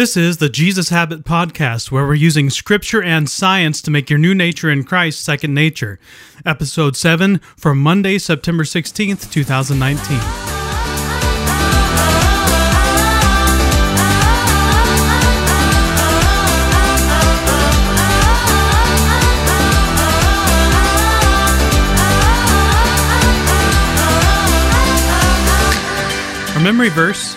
This is the Jesus Habit Podcast, where we're using scripture and science to make your new nature in Christ second nature. Episode 7 for Monday, September 16th, 2019. Our memory verse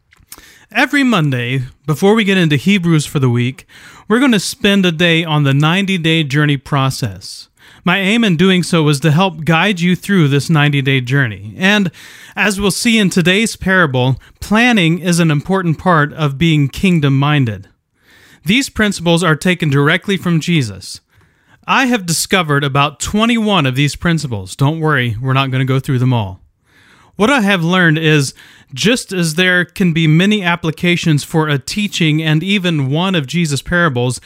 Every Monday, before we get into Hebrews for the week, we're going to spend a day on the 90 day journey process. My aim in doing so was to help guide you through this 90 day journey. And as we'll see in today's parable, planning is an important part of being kingdom minded. These principles are taken directly from Jesus. I have discovered about 21 of these principles. Don't worry, we're not going to go through them all. What I have learned is just as there can be many applications for a teaching and even one of Jesus' parables,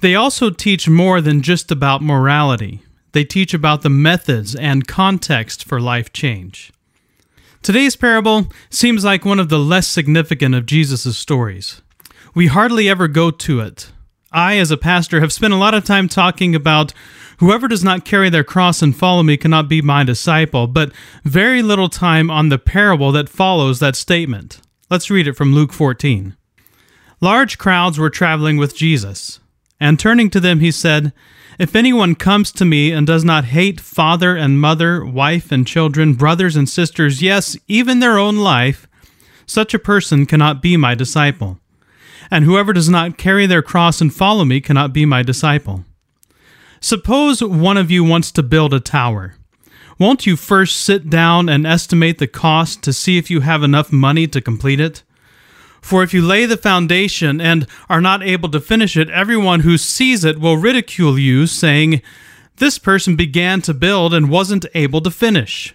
they also teach more than just about morality. They teach about the methods and context for life change. Today's parable seems like one of the less significant of Jesus' stories. We hardly ever go to it. I, as a pastor, have spent a lot of time talking about whoever does not carry their cross and follow me cannot be my disciple, but very little time on the parable that follows that statement. Let's read it from Luke 14. Large crowds were traveling with Jesus, and turning to them, he said, If anyone comes to me and does not hate father and mother, wife and children, brothers and sisters, yes, even their own life, such a person cannot be my disciple and whoever does not carry their cross and follow me cannot be my disciple. Suppose one of you wants to build a tower. Won't you first sit down and estimate the cost to see if you have enough money to complete it? For if you lay the foundation and are not able to finish it, everyone who sees it will ridicule you, saying, This person began to build and wasn't able to finish.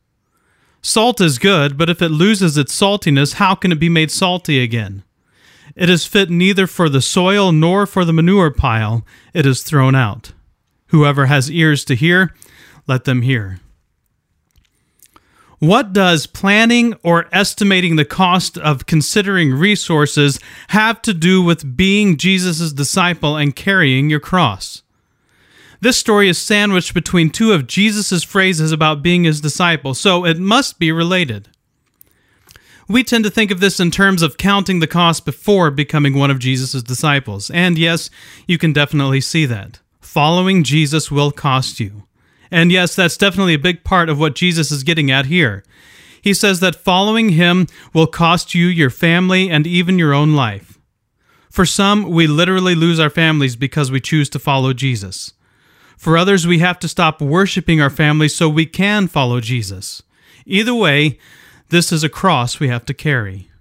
Salt is good, but if it loses its saltiness, how can it be made salty again? It is fit neither for the soil nor for the manure pile, it is thrown out. Whoever has ears to hear, let them hear. What does planning or estimating the cost of considering resources have to do with being Jesus' disciple and carrying your cross? This story is sandwiched between two of Jesus' phrases about being his disciple, so it must be related. We tend to think of this in terms of counting the cost before becoming one of Jesus' disciples. And yes, you can definitely see that. Following Jesus will cost you. And yes, that's definitely a big part of what Jesus is getting at here. He says that following him will cost you your family and even your own life. For some, we literally lose our families because we choose to follow Jesus. For others, we have to stop worshiping our family so we can follow Jesus. Either way, this is a cross we have to carry.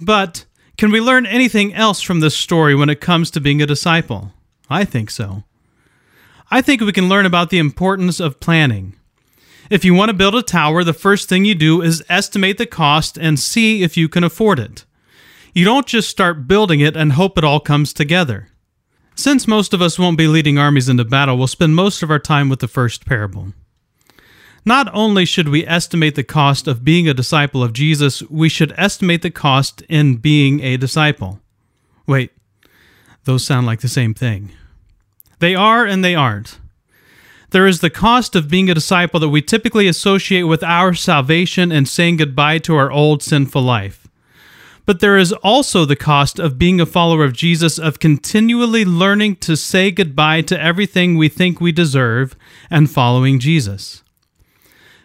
But can we learn anything else from this story when it comes to being a disciple? I think so. I think we can learn about the importance of planning. If you want to build a tower, the first thing you do is estimate the cost and see if you can afford it. You don't just start building it and hope it all comes together. Since most of us won't be leading armies into battle, we'll spend most of our time with the first parable. Not only should we estimate the cost of being a disciple of Jesus, we should estimate the cost in being a disciple. Wait, those sound like the same thing. They are and they aren't. There is the cost of being a disciple that we typically associate with our salvation and saying goodbye to our old sinful life. But there is also the cost of being a follower of Jesus, of continually learning to say goodbye to everything we think we deserve and following Jesus.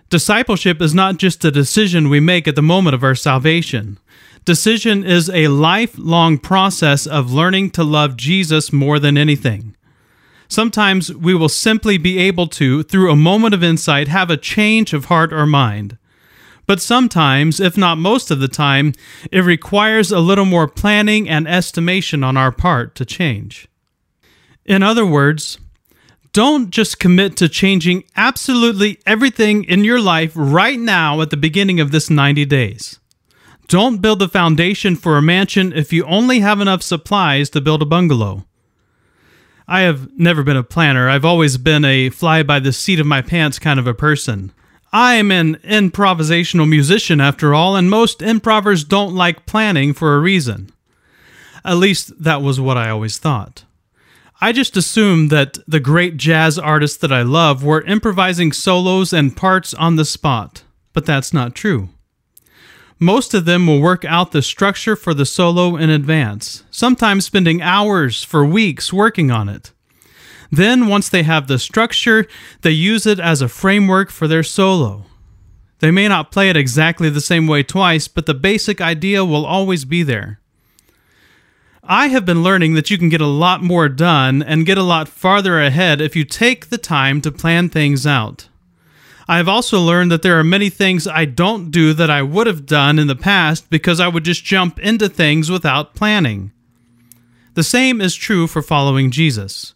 Discipleship is not just a decision we make at the moment of our salvation. Decision is a lifelong process of learning to love Jesus more than anything. Sometimes we will simply be able to, through a moment of insight, have a change of heart or mind. But sometimes, if not most of the time, it requires a little more planning and estimation on our part to change. In other words, don't just commit to changing absolutely everything in your life right now at the beginning of this 90 days. Don't build a foundation for a mansion if you only have enough supplies to build a bungalow. I have never been a planner. I've always been a fly by the seat of my pants kind of a person. I am an improvisational musician after all, and most improvers don't like planning for a reason. At least that was what I always thought. I just assumed that the great jazz artists that I love were improvising solos and parts on the spot, but that's not true. Most of them will work out the structure for the solo in advance, sometimes spending hours for weeks working on it. Then, once they have the structure, they use it as a framework for their solo. They may not play it exactly the same way twice, but the basic idea will always be there. I have been learning that you can get a lot more done and get a lot farther ahead if you take the time to plan things out. I have also learned that there are many things I don't do that I would have done in the past because I would just jump into things without planning. The same is true for following Jesus.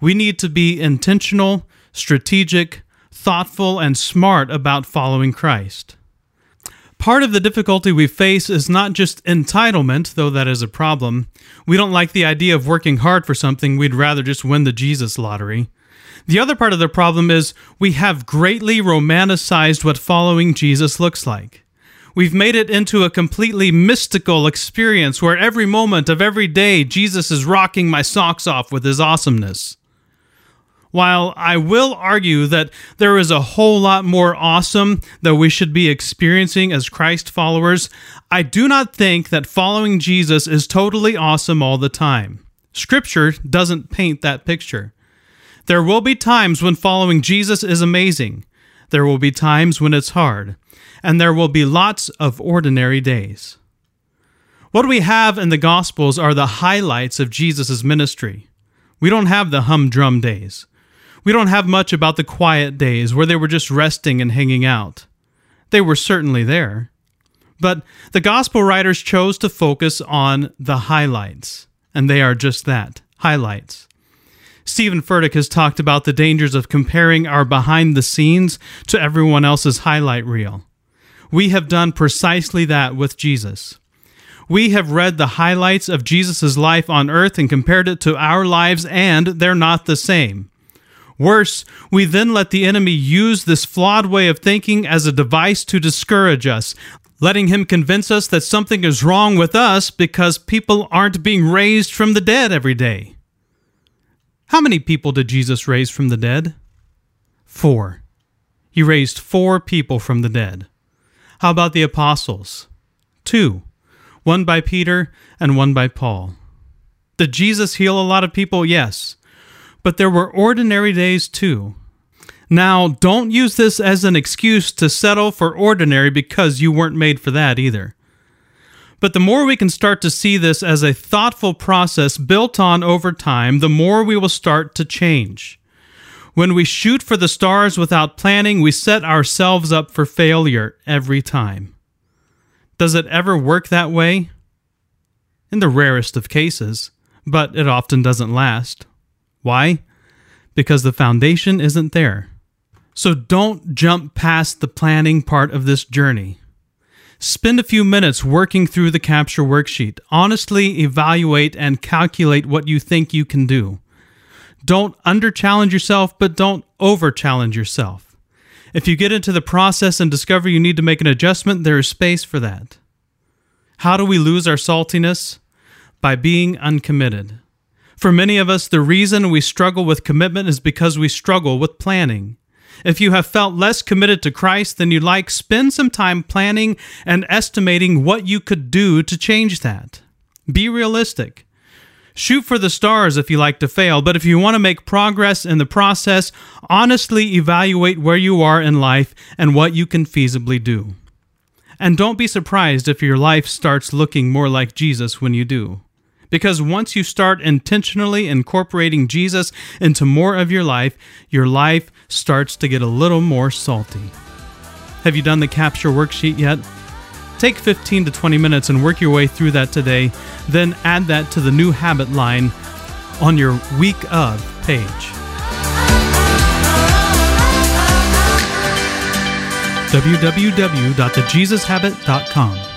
We need to be intentional, strategic, thoughtful, and smart about following Christ. Part of the difficulty we face is not just entitlement, though that is a problem. We don't like the idea of working hard for something, we'd rather just win the Jesus lottery. The other part of the problem is we have greatly romanticized what following Jesus looks like. We've made it into a completely mystical experience where every moment of every day Jesus is rocking my socks off with his awesomeness. While I will argue that there is a whole lot more awesome that we should be experiencing as Christ followers, I do not think that following Jesus is totally awesome all the time. Scripture doesn't paint that picture. There will be times when following Jesus is amazing. There will be times when it's hard. And there will be lots of ordinary days. What we have in the Gospels are the highlights of Jesus' ministry. We don't have the humdrum days. We don't have much about the quiet days where they were just resting and hanging out. They were certainly there. But the Gospel writers chose to focus on the highlights, and they are just that highlights. Steven Furtick has talked about the dangers of comparing our behind the scenes to everyone else's highlight reel. We have done precisely that with Jesus. We have read the highlights of Jesus' life on earth and compared it to our lives, and they're not the same. Worse, we then let the enemy use this flawed way of thinking as a device to discourage us, letting him convince us that something is wrong with us because people aren't being raised from the dead every day. How many people did Jesus raise from the dead? Four. He raised four people from the dead. How about the apostles? Two. One by Peter and one by Paul. Did Jesus heal a lot of people? Yes. But there were ordinary days too. Now, don't use this as an excuse to settle for ordinary because you weren't made for that either. But the more we can start to see this as a thoughtful process built on over time, the more we will start to change. When we shoot for the stars without planning, we set ourselves up for failure every time. Does it ever work that way? In the rarest of cases, but it often doesn't last. Why? Because the foundation isn't there. So don't jump past the planning part of this journey. Spend a few minutes working through the capture worksheet. Honestly evaluate and calculate what you think you can do. Don't under challenge yourself, but don't over challenge yourself. If you get into the process and discover you need to make an adjustment, there is space for that. How do we lose our saltiness? By being uncommitted. For many of us, the reason we struggle with commitment is because we struggle with planning. If you have felt less committed to Christ than you'd like, spend some time planning and estimating what you could do to change that. Be realistic. Shoot for the stars if you like to fail, but if you want to make progress in the process, honestly evaluate where you are in life and what you can feasibly do. And don't be surprised if your life starts looking more like Jesus when you do. Because once you start intentionally incorporating Jesus into more of your life, your life starts to get a little more salty. Have you done the capture worksheet yet? Take 15 to 20 minutes and work your way through that today, then add that to the new habit line on your week of page. www.thejesushabit.com